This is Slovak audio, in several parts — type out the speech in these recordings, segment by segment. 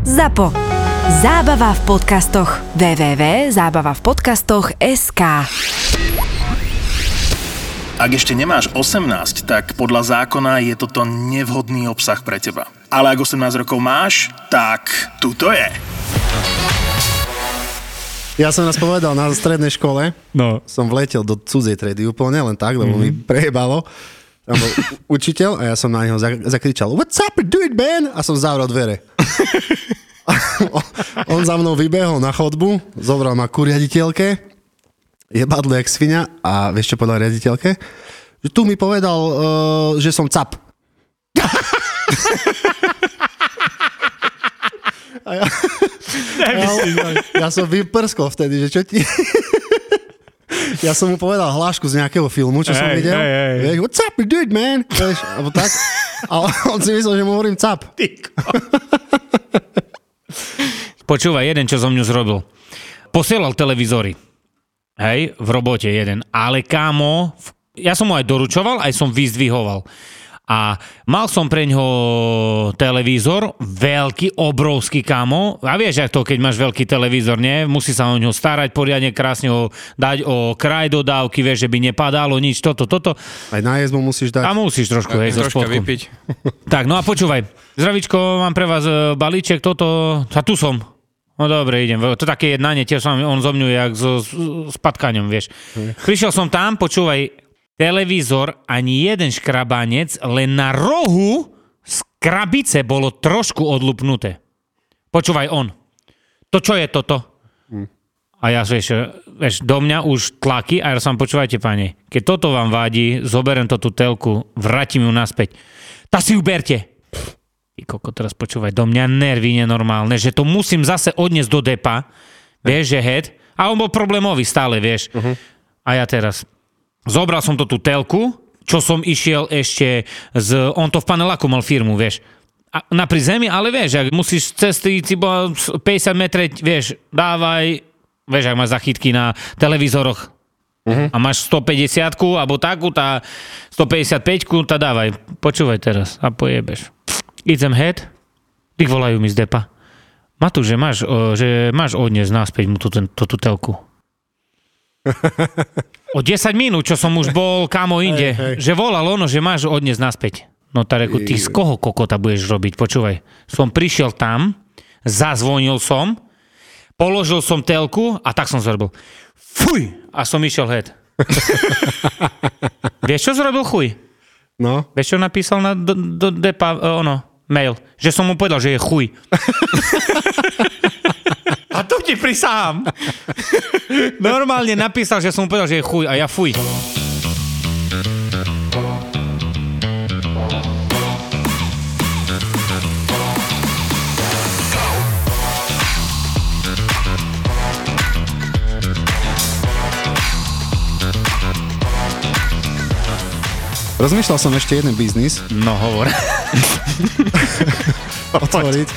ZAPO. Zábava v podcastoch. www.zábavavpodcastoch.sk Ak ešte nemáš 18, tak podľa zákona je toto nevhodný obsah pre teba. Ale ak 18 rokov máš, tak tuto je. Ja som nás povedal na strednej škole, No. som vletel do cudzej tredy úplne, len tak, lebo mm-hmm. mi prejebalo. Tam bol učiteľ a ja som na neho zak- zakričal What's up, dude, man? A som zavrel dvere. On za mnou vybehol na chodbu, zobral ma ku riaditeľke, jebadlo jak svinia a vieš čo povedal riaditeľke? Že tu mi povedal, uh, že som cap. A ja, ja, ja som vyprskol vtedy, že čo ti... Ja som mu povedal hlášku z nejakého filmu, čo som Hej, videl. hej, hej. Vieš, What's up, dude, man? Vieš, alebo tak. A on si myslel, že mu hovorím cap. Počúvaj, jeden, čo som mňu zrobil. Posielal televízory. Hej, v robote jeden. Ale kámo, ja som mu aj doručoval, aj som vyzdvihoval. A mal som pre ňo televízor, veľký, obrovský kámo. A vieš, jak to, keď máš veľký televízor, nie? Musí sa o ňo starať poriadne, krásne ho dať o kraj dodávky, vieš, že by nepadalo nič, toto, toto. Aj na mu musíš dať. A musíš trošku, hej, zo spodku. vypiť. Tak, no a počúvaj. Zdravičko, mám pre vás e, balíček, toto, a tu som. No dobre, idem. To také jednanie, tiež sa mi- on zo mňu jak so, s, s patkaňom, vieš. Prišiel som tam, počúvaj, televízor, ani jeden škrabanec, len na rohu z krabice bolo trošku odlupnuté. Počúvaj on. To čo je toto? A ja, vieš, vieš, do mňa už tlaky a ja som, počúvajte, pane, keď toto vám vádi, zoberiem to tú telku, vrátim ju naspäť. Tá si ju berte. Ty koko, teraz počúvaj, do mňa nervy nenormálne, že to musím zase odniesť do depa, vieš, že head, a on bol problémový stále, vieš. Uh-huh. A ja teraz, zobral som to tú telku, čo som išiel ešte z, on to v paneláku mal firmu, vieš, a na pri zemi, ale vieš, ak musíš iba 50 metre, vieš, dávaj, vieš, ak máš zachytky na televízoroch uh-huh. a máš 150 alebo takú, tá 155 tá dávaj. Počúvaj teraz a pojebeš. Idem head, ty volajú mi z depa. Matúš, že máš, že máš odniesť naspäť mu tú, tú, tú telku. O 10 minút, čo som už bol kamo inde, Hej, hej. že volal ono, že máš odniesť naspäť. No tak reku, ty z koho kokota budeš robiť? Počúvaj, som prišiel tam, zazvonil som, položil som telku a tak som zrobil. Fuj! A som išiel head. Vieš, čo zrobil chuj? No, Vieš, čo napísal na do, do depa, e, ono, mail? Že som mu povedal, že je chuj. A to ti prisahám. Normálne napísal, že som mu povedal, že je chuj a ja fuj. rozmýšľal som ešte jeden biznis No hovor. otvoriť.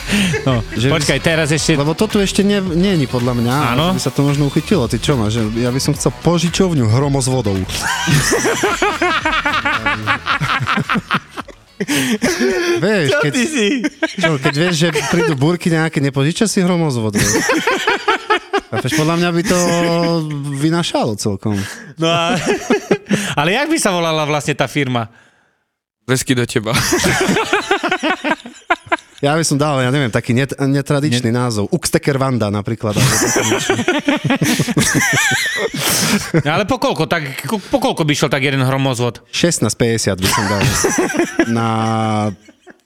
No, Že- počkaj, teraz ešte... Lebo to tu ešte nie, nie je podľa mňa. Áno. že By sa to možno uchytilo. Ty čo máš? Že Ja by som chcel požičovňu hromozvodov. vieš, keď, si? čo, keď vieš, že prídu burky nejaké, nepožičia si hromozvod. vieš. Chápeš, podľa mňa by to vynašalo celkom. No a... Ale jak by sa volala vlastne tá firma? Lesky do teba. Ja by som dal, ja neviem, taký net, netradičný názov. Uxteker Vanda napríklad. No, ale po koľko, tak, po koľko by šiel tak jeden hromozvod? 16.50 by som dal. Na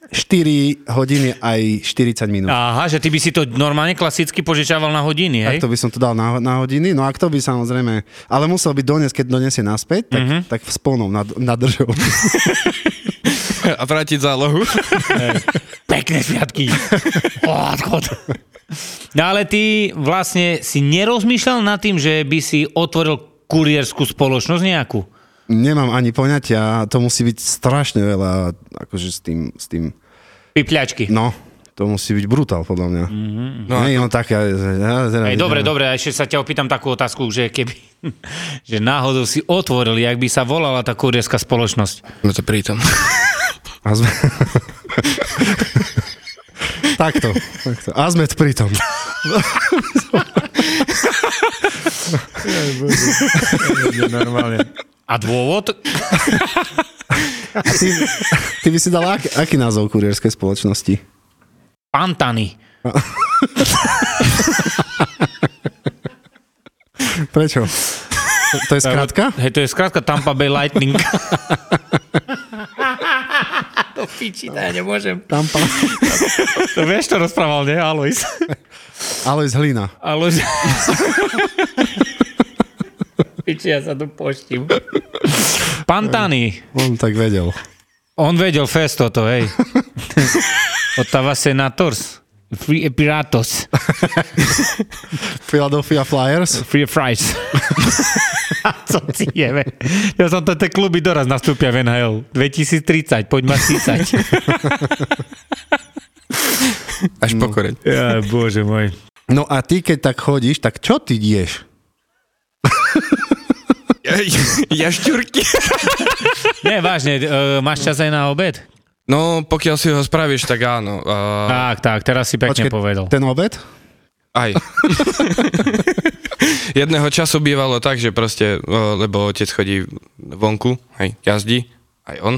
4 hodiny aj 40 minút. Aha, že ty by si to normálne klasicky požičával na hodiny, hej? Takto by som to dal na, na hodiny, no a kto by samozrejme, ale musel by doniesť, keď donesie naspäť, tak, mm-hmm. tak s plnou nad, nadržou. A vrátiť zálohu. Pekné sviatky. Odchod. No ale ty vlastne si nerozmýšľal nad tým, že by si otvoril kurierskú spoločnosť nejakú? Nemám ani poňatia, to musí byť strašne veľa, akože s tým, s tým, Pipľačky. no, to musí byť brutál, podľa mňa. Mm-hmm. No, Nie, no tak, ja, ja, ja, Ej, dobre, dobre, a ešte sa ťa opýtam takú otázku, že keby, že náhodou si otvoril, jak by sa volala tá kurierská spoločnosť. No to pritom. A sme... Takto, takto. A sme pritom. Normálne. A dôvod? A ty, ty by si dal aký, aký názov kurierskej spoločnosti? Pantany. Prečo? To, to je skrátka? Hej, to je skrátka Tampa Bay Lightning. to piči, to ja nemôžem. Tampa. To vieš, čo rozprával, nie, Alois? Alois Hlina. Alois. piči, ja sa tu poštím. Pantany. On tak vedel. On vedel fest toto, hej. Ottava Senators. Free Piratos. Philadelphia Flyers. Free fries. Co ti jebe? Ja som to tie kluby doraz nastúpia v NHL. 2030, poď ma císať. Až pokoreň. Ja, bože môj. No a ty, keď tak chodíš, tak čo ty ješ? Ja, ja šťurky. Nie, vážne, uh, máš čas aj na obed? No, pokiaľ si ho spravíš, tak áno. Uh, Tak, tak, teraz si pekne povedal. ten obed? aj. Jedného času bývalo tak, že proste, o, lebo otec chodí vonku, hej, jazdí, aj on.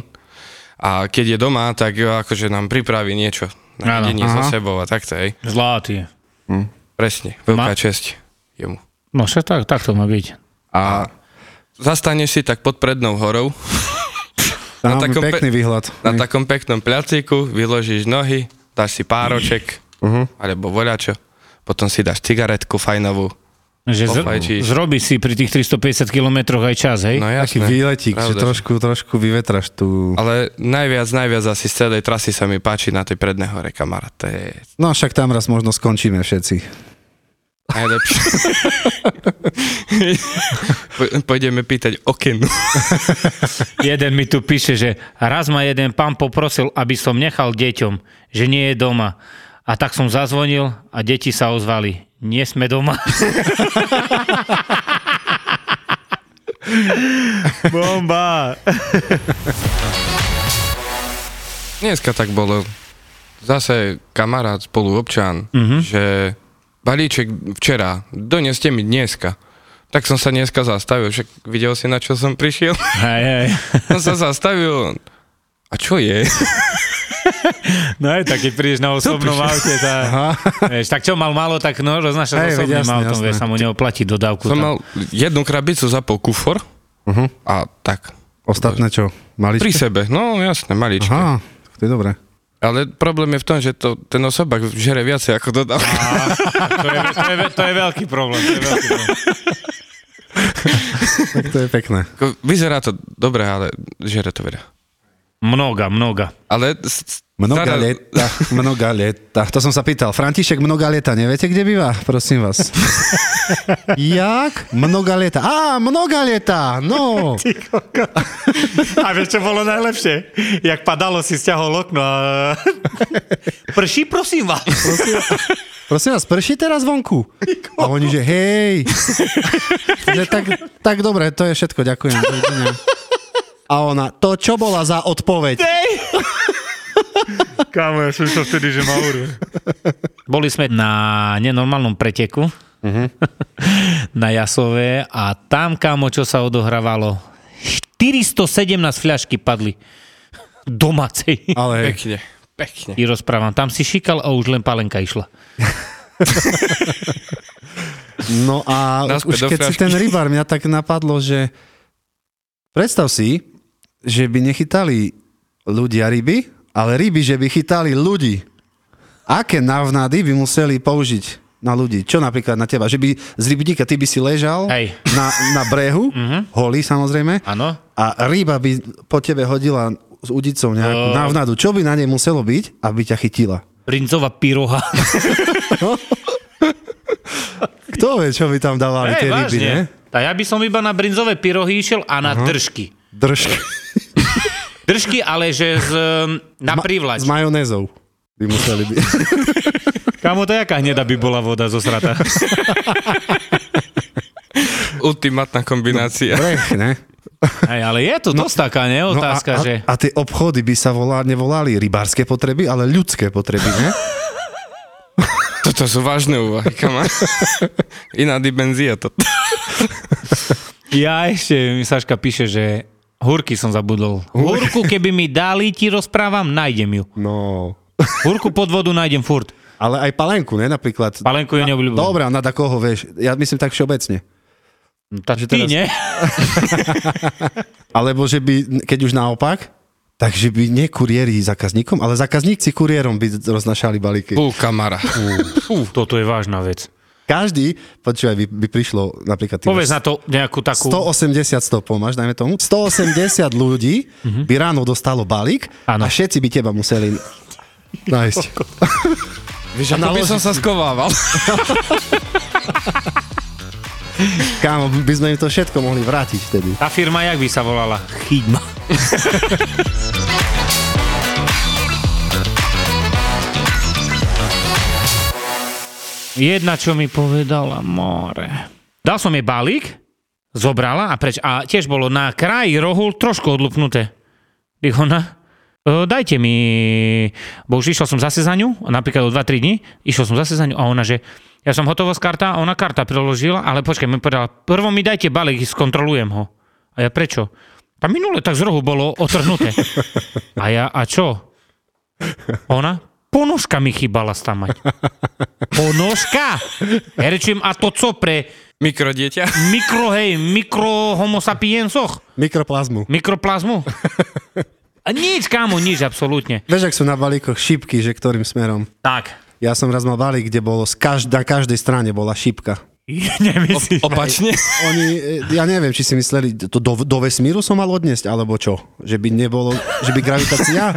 A keď je doma, tak akože nám pripraví niečo na jedenie so sebou a takto, hej. Zlatý. Presne, veľká Ma- česť jemu. No však tak, tak to má byť. A Zastaneš si tak pod prednou horou, tam Na takom pe- pekný výhľad. na takom peknom pľacíku, vyložíš nohy, dáš si pároček, Uh-huh. alebo voľačo, potom si dáš cigaretku fajnovú. Že z, Pofajčíš. zrobí si pri tých 350 kilometroch aj čas, hej? No Taký jasné. výletík, že trošku, trošku vyvetraš tú... Ale najviac, najviac asi z celej trasy sa mi páči na tej prednej hore, kamarát. Je No však tam raz možno skončíme všetci. Najlepšie. Pôjdeme pýtať okenu. Jeden mi tu píše, že raz ma jeden pán poprosil, aby som nechal deťom, že nie je doma. A tak som zazvonil a deti sa ozvali. Nie sme doma. Bomba. Dneska tak bolo zase kamarát, spoluobčan, Mhm. mm-hmm. že balíček včera, doneste mi dneska. Tak som sa dneska zastavil, však videl si, na čo som prišiel? Hej, hej. som sa zastavil. A čo je? No aj tak, keď prídeš na osobnom aute, tá, vieš, tak čo mal málo, tak no, roznášaš Hej, veď osobným jasné, autom, jasné. vieš, sa mu neoplatí dodávku. Som tam. mal jednu krabicu za pol kufor Uh-huh. a tak. Ostatné čo? Maličké? Pri sebe, no jasné, maličké. Aha, to je dobré. Ale problém je v tom, že to, ten osobák žere viacej ako dodávka. To je, to, je, to je veľký problém. To je veľký problém. Tak to je pekné. Vyzerá to dobre, ale žere to veľa. Mnoga, mnoga. Ale s- Mnoga zaraz- leta, mnoga leta. To som sa pýtal. František mnoga leta, neviete, kde býva? Prosím vás. Jak? Mnoga leta. Á, mnoga leta, no. A vieš, čo bolo najlepšie? Jak padalo, si stiahol okno a... Prší, prosím vás. Prosím vás, prší teraz vonku? A oni, že hej. že tak, tak dobre, to je všetko, ďakujem. A ona, to čo bola za odpoveď? Kámo, ja som to vtedy, že ma urve. Boli sme na nenormálnom preteku na Jasové a tam, kámo, čo sa odohrávalo, 417 fľašky padli domácej. Ale Pekne, pekne. Ti rozprávam, tam si šikal a už len palenka išla. No a Naspäť už keď si ten rybár, mňa tak napadlo, že predstav si, že by nechytali ľudia ryby, ale ryby, že by chytali ľudí. Aké navnády by museli použiť na ľudí? Čo napríklad na teba? Že by z rybníka ty by si ležal Hej. na, na brehu, holý samozrejme, Áno? a ryba by po tebe hodila s udicou nejakú Oh. navnadu. Čo by na nej muselo byť, aby ťa chytila? Brinzová pyroha. Kto vie, čo by tam dávali tie ryby, ne? Tak ja by som iba na brinzové pyrohy išiel a na držky. Držky. Držky, ale že z, na S privlač. majonézou by museli byť. Kamo, to jaká hneda by bola voda zo srata. Ultimátna kombinácia. Brech, ne? Hej, ale je to dosť taká, ne? Otázka, no a, že... a, a tie obchody by sa volá, nevolali rybárske potreby, ale ľudské potreby, ne? To sú vážne úvahy, kama. Iná dimenzia to. Ja ešte, mi Saška píše, že hurky som zabudol. Hurku, keby mi dali, ti rozprávam, nájdem ju. No. Hurku pod vodu nájdem furt. Ale aj palenku, ne? Napríklad. Palenku je neobľúbená. Dobre, na koho, vieš. Ja myslím tak všeobecne. Tak že ty, teraz- nie? Alebo že by, keď už naopak, takže by nie kuriéri zákazníkom, ale zákazníci kuriérom by roznašali balíky. Pú, kamara. Fú, toto je vážna vec. Každý, počúvaj, by, by prišlo napríklad... Povedz na to nejakú takú... 180 stopov máš, dajme tomu. 180 ľudí by ráno dostalo balík Áno. a všetci by teba museli nájsť. Vieš, ako by som sa skovával. Kámo, by sme im to všetko mohli vrátiť vtedy. Tá firma, jak by sa volala? Chyďma. Jedna, čo mi povedala, more. Dal som jej balík, zobrala a preč. A tiež bolo na kraji rohu trošku odlupnuté. Ich ona, "E, dajte mi, bo už išiel som zase za ňu, napríklad o 2-3 dní, išiel som zase za ňu a ona, že ja som hotovosť karta a ona karta preložila, ale počkaj, mi povedala, prvo mi dajte balík, skontrolujem ho. A ja prečo? A minule tak z rohu bolo otrhnuté. A ja, a čo? Ona? Ponožka mi chýbala stamať. Ponožka? Ja rečím, a to co pre Mikrodieťa. mikro, hej, mikro homo sapiensoch? Mikroplazmu. Mikroplazmu? A nič, kámo, nič, absolútne. Vieš, ak sú na balíkoch šipky, že ktorým smerom. Tak. Ja som raz mal balík, kde bolo z každ- na každej strane bola šipka. Nemyslíš? Opačne. Oni, e, ja neviem, či si mysleli, to do, do vesmíru som mal odniesť, alebo čo? Že by nebolo, že by gravitácia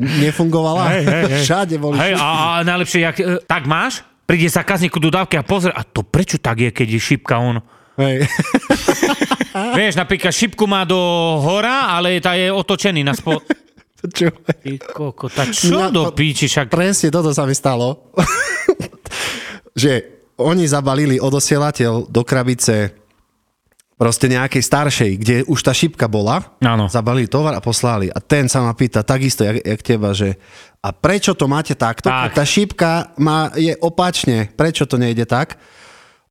nefungovala. Hej, hej, hej. Všade boli Hej, a, a najlepšie, jak, e, tak máš, príde zákazník ku dodávke a pozrie, a to prečo tak je, keď je šipka on? Hej. Vieš, napríklad šipku má do hora, ale tá je otočený na spo... Čo? Ty koko, tá čo No, do píči, však... Presne toto sa mi stalo. že oni zabalili odosielateľ do krabice proste nejakej staršej, kde už tá šipka bola, Áno. zabalili tovar a poslali. A ten sa ma pýta takisto, jak, jak teba, že a prečo to máte takto? Tak. Tá šipka má, je opačne, prečo to nejde tak?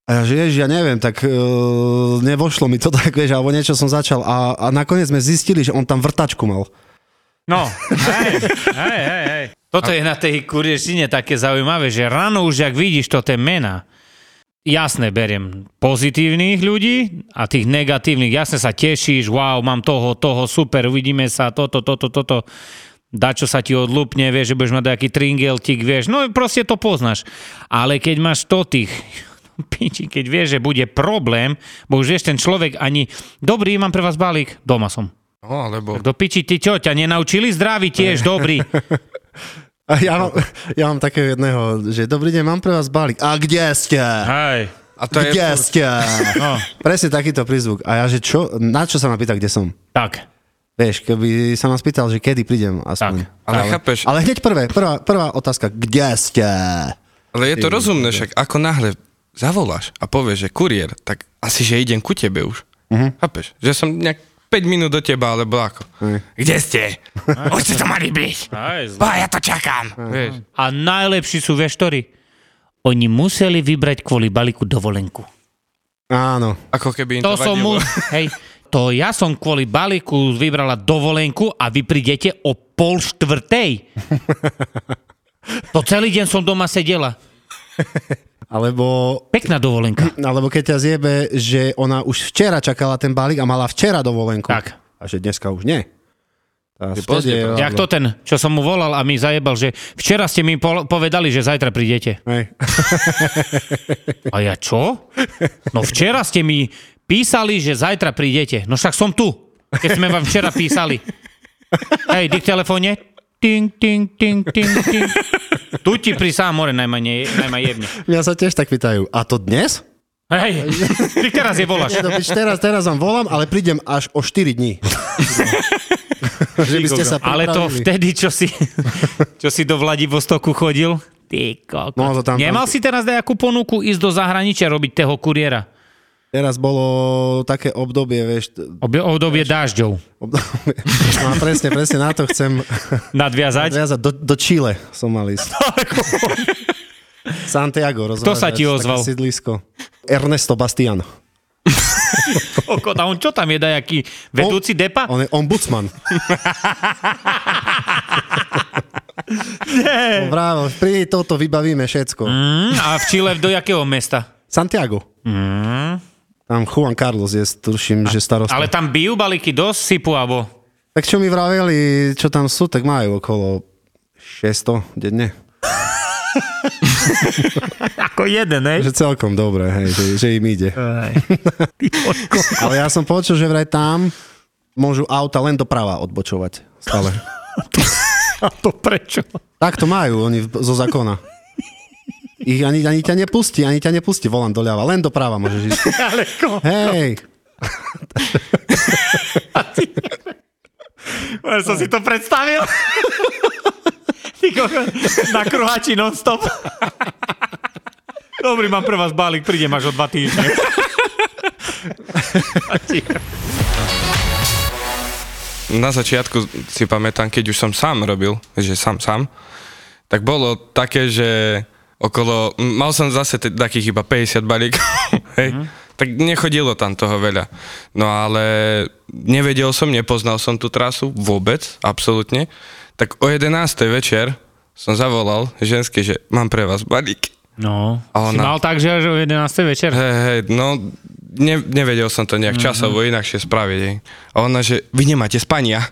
A ja, že ježiš, ja neviem, tak uh, nevošlo mi to tak, vieš, alebo niečo som začal. A, a nakoniec sme zistili, že on tam vrtačku mal. No, hej, hej, hej. Toto je na tej kurierštine také zaujímavé, že ráno už, ak vidíš to tie mená, jasne beriem pozitívnych ľudí a tých negatívnych, jasne sa tešíš, wow, mám toho, toho, super, uvidíme sa, toto, toto, toto. Dačo sa ti odlúpne, vieš, že budeš mať nejaký tringeltik, vieš, no proste to poznáš. Ale keď máš to tých, piči, keď vieš, že bude problém, bo už vieš, ten človek ani, dobrý, mám pre vás balík, doma som. No, alebo... Do piči, ty čo, ťa nenaučili zdraví tiež, dobrý. A ja mám, ja mám takého jedného, že dobrý deň, mám pre vás balík. A kde ste? Hej. A to je... kde furt- ste? No, Presne takýto prízvuk. A ja, že čo, na čo sa ma pýta, kde som? tak. Vieš, keby sa ma spýtal, že kedy prídem aspoň. Tak. Ale chápeš, Ale hneď prvé, prvá, prvá otázka, kde ste? ale je to rozumné, však ako náhle zavoláš a povieš, že kuriér, tak asi, že idem ku tebe už. Uh-huh. Chápeš? Že som nejak 5 minút do teba, alebo ako. Hej. Kde ste? Už ste to mali byť. Aj, Bo ja to čakám. Vieš. A najlepší sú, vieš, ktorí? Oni museli vybrať kvôli balíku dovolenku. Áno. Ako keby im To to, som mu... Hej, to ja som kvôli balíku vybrala dovolenku a vy prídete o pol štvrtej. To celý deň som doma sedela. Alebo, Pekná dovolenka. alebo keď ťa zjebe, že ona už včera čakala ten balík a mala včera dovolenku. Tak. A že dneska už nie. Vtedy je-. Jak to ten, čo som mu volal a mi zajebal, že včera ste mi po- povedali, že zajtra prídete. Hej. A ja čo? No včera ste mi písali, že zajtra prídete. No však som tu, keď sme vám včera písali. Hej, dik telefóne. Ting, ting, ting, ting, ting. Tu ti pri sám more najmä, jebne. Mňa sa tiež tak pýtajú, a to dnes? Hej, ty teraz je voláš. Pič, teraz, teraz vám volám, ale prídem až o 4 dní. že by ste sa Ale to vtedy, čo si, čo si do Vladivostoku chodil, ty kokos. No, to tam- Nemal tam- si teraz nejakú ponuku ísť do zahraničia robiť toho kuriéra? Teraz bolo také obdobie, vieš, Ob- Obdobie dážďov. obdobie. No presne, presne na to chcem Nadviazať? viazať. Do, do Chile som mal ísť. Santiago, Kto sa ti ozval? také sídlisko. Ernesto Bastian. Oko, a on čo tam je, dajaký vedúci depa? On je ombudsman. Nie. Bravo, pri toto vybavíme všetko. Mm, a v Chile do jakého mesta? Santiago. Tam Juan Carlos je, tuším, že starosta. Ale tam bijú balíky dosť sypu, alebo... Tak čo mi vraveli, čo tam sú, tak majú okolo 600 denne. Ako jeden, hej? Že celkom dobre, hej, že, že im ide. Ale ja som počul, že vraj tam môžu auta len doprava odbočovať. Stále. A to prečo? Tak to majú oni zo zákona. Ich ani, ani ťa nepustí, ani ťa nepustí volant doľava, len doprava môžeš ísť. Ale ko? Hej, Ja som si to predstavil. Ty koko, na kruhači non-stop. Dobrý, mám pre vás balík, prídem až o dva týždne. Na začiatku si pamätám, keď už som sám robil, že sám sám, tak bolo také, že okolo, mal som zase t- takých iba 50 balíkov, hej, tak nechodilo tam toho veľa. No ale nevedel som, nepoznal som tú trasu vôbec, absolútne. Tak o 11. večer som zavolal ženské, že mám pre vás balík. No, A si ona- mal tak, že až o 11. večer? Hej, hej, no ne, nevedel som to nejak časovo inakšie spraviť. Hej. A ona, že vy nemáte spania.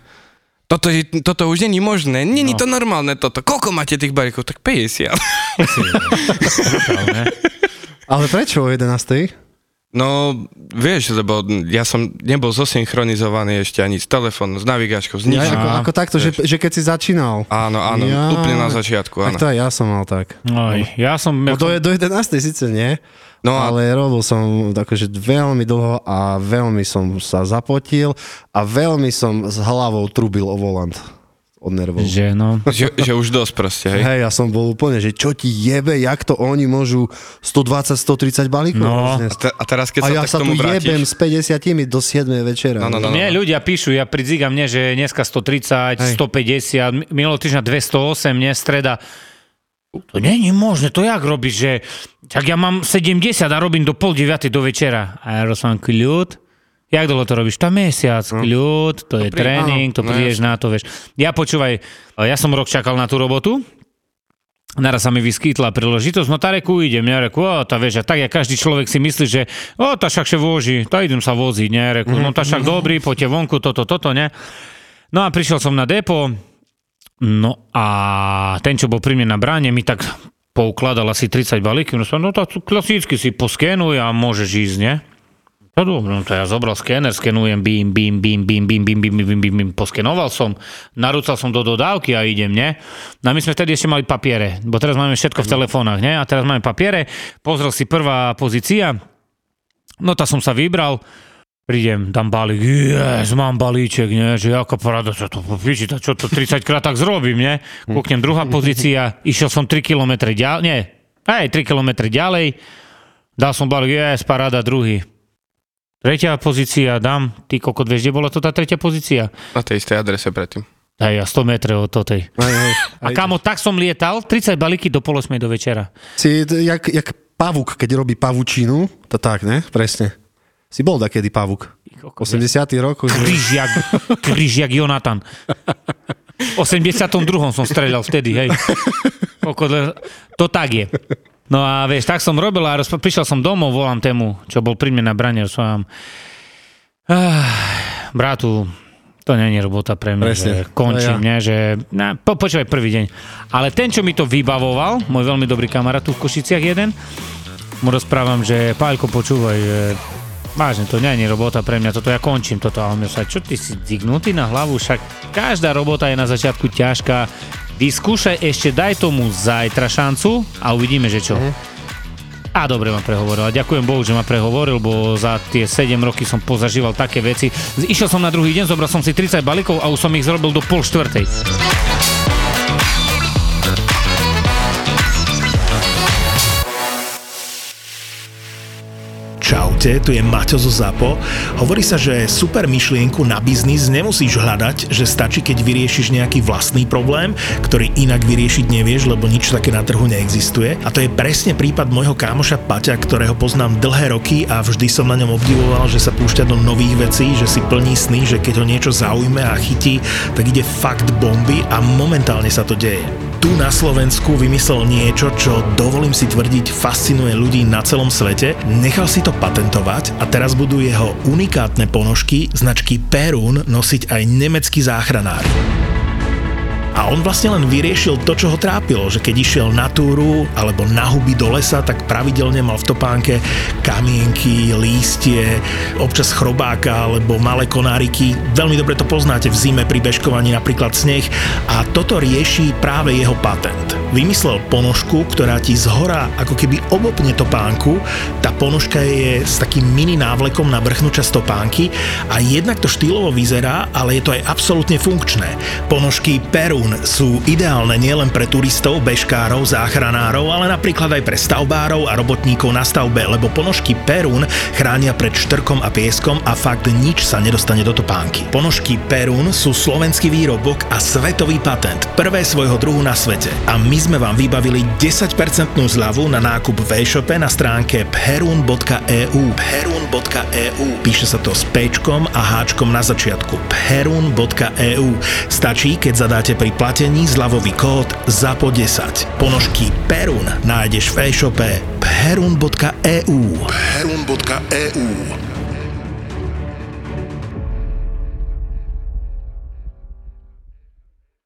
Toto, je, toto už není možné, není no. to normálne toto. Koľko máte tých balíkov? Tak 50. ale prečo o 11. No, vieš, lebo ja som nebol zosynchronizovaný ešte ani s telefónom, s navigačkou, s Ja, ničím. ako, ako takto, že, že keď si začínal. Áno, áno, Ja. úplne na začiatku, Tak áno. to aj ja som mal tak. Oj, ja som... No do, do 11. síce nie, No a- ale robil som akože veľmi dlho a veľmi som sa zapotil a veľmi som s hlavou trubil o volant od nervov. Že no... Že, že už dosť proste, hej. Hej, ja som bol úplne, že čo ti jebe, jak to oni môžu 120-130 balíkov No. A, te, a teraz, keď A sa ja tak sa tu tomu jebem vrátiš, s 50 do 7 večera. No, no, no. Mne ľudia píšu, ja pri Ziga mne, že dneska 130, Hej. 150, minulý týždeň 208, mne streda. To není možné, to jak robíš, že tak ja mám 70 a robím do pol 9 do večera. A ja rozprávam kľud. Jak dlho to robíš? Tam mesiac, kľud, to je pri- tréning, to áno, no prídeš na to, vieš. Ja počúvaj, ja som rok čakal na tú robotu, Naraz sa mi vyskytla príležitosť, no tá reku idem, ja reku, o, tá vieš, a tak ja každý človek si myslí, že o, tá však še voží, tá idem sa voziť, ne, reku, no tá však dobrý, poďte vonku, toto, toto, ne. No a prišiel som na depo, no a ten, čo bol pri mne na bráne, mi tak poukladal asi 30 balíkov, no som, no tak klasicky si poskenuj a môžeš ísť, ne. No dobre, no to ja zobral skéner, skenujem, bím, bím, bím, bím, bím, bím, bím, bím, bím, bím, poskenoval som, narúcal som do dodávky a idem, ne? No a my sme vtedy ešte mali papiere, bo teraz máme všetko v telefónach, ne? A teraz máme papiere, pozrel si prvá pozícia, no tak som sa vybral, prídem, dám balík, yes, mám balíček, ne, že ako paráda, čo to to čo to 30 krát tak zrobím, ne? Kúknem, druhá pozícia, išiel som 3 km ďalej, nie, aj 3 km ďalej, dal som balík, yes, paráda, druhý. Tretia pozícia, dám, ty kokot, vieš, kde bola to tá tretia pozícia? na tej istej adrese predtým. Aj ja 100 metrov od totej. Hej, hej. A kamo, tak som lietal, 30 balíky do pol 8 do večera. Si jak, jak pavuk, keď robí pavučinu, to tak, ne? Presne. Si bol takedy pavuk. 80 rokov. že- Kríž jak, kríž jak Jonatan. V 82. som streľal vtedy, hej. To tak je. No a vieš, tak som robil a rozp- prišiel som domov, volám tému, čo bol pri mne na brane, som ah, bratu, to nie je robota pre mňa, Presne. že končím, To ne, že na, po, počúvaj prvý deň. Ale ten, čo mi to vybavoval, môj veľmi dobrý kamarát tu v Košiciach jeden, mu rozprávam, že Páľko, počúvaj, že vážne, to nie je robota pre mňa, toto ja končím, toto. A on mi sa, čo ty si zignutý na hlavu, však každá robota je na začiatku ťažká, vyskúšaj ešte, daj tomu zajtra šancu a uvidíme, že čo. A dobre ma prehovoril. A ďakujem Bohu, že ma prehovoril, bo za tie 7 roky som pozažíval také veci. Išiel som na druhý deň, zobral som si 30 balíkov a už som ich zrobil do pol štvrtej. Čaute, tu je Maťo zo ZAPO. Hovorí sa, že super myšlienku na biznis nemusíš hľadať, že stačí, keď vyriešiš nejaký vlastný problém, ktorý inak vyriešiť nevieš, lebo nič také na trhu neexistuje. A to je presne prípad môjho kámoša Paťa, ktorého poznám dlhé roky a vždy som na ňom obdivoval, že sa púšťa do nových vecí, že si plní sny, že keď ho niečo zaujme a chytí, tak ide fakt bomby a momentálne sa to deje tu na Slovensku vymyslel niečo, čo dovolím si tvrdiť fascinuje ľudí na celom svete, nechal si to patentovať a teraz budú jeho unikátne ponožky značky Perun nosiť aj nemecký záchranár. A on vlastne len vyriešil to, čo ho trápilo, že keď išiel na túru alebo na huby do lesa, tak pravidelne mal v topánke kamienky, lístie, občas chrobáka alebo malé konáriky. Veľmi dobre to poznáte v zime pri bežkovaní napríklad sneh a toto rieši práve jeho patent. Vymyslel ponožku, ktorá ti zhora ako keby obopne topánku. Tá ponožka je s takým mini návlekom na vrchnú časť topánky a jednak to štýlovo vyzerá, ale je to aj absolútne funkčné. Ponožky Perun Dune sú ideálne nielen pre turistov, bežkárov, záchranárov, ale napríklad aj pre stavbárov a robotníkov na stavbe, lebo ponožky Perun chránia pred štrkom a pieskom a fakt nič sa nedostane do topánky. Ponožky Perun sú slovenský výrobok a svetový patent, prvé svojho druhu na svete. A my sme vám vybavili 10% zľavu na nákup v e-shope na stránke perun.eu perun.eu Píše sa to s pečkom a háčkom na začiatku perun.eu Stačí, keď zadáte pri platení zľavový kód ZAPO10. Ponožky Perun nájdeš v e-shope perun.eu perun.eu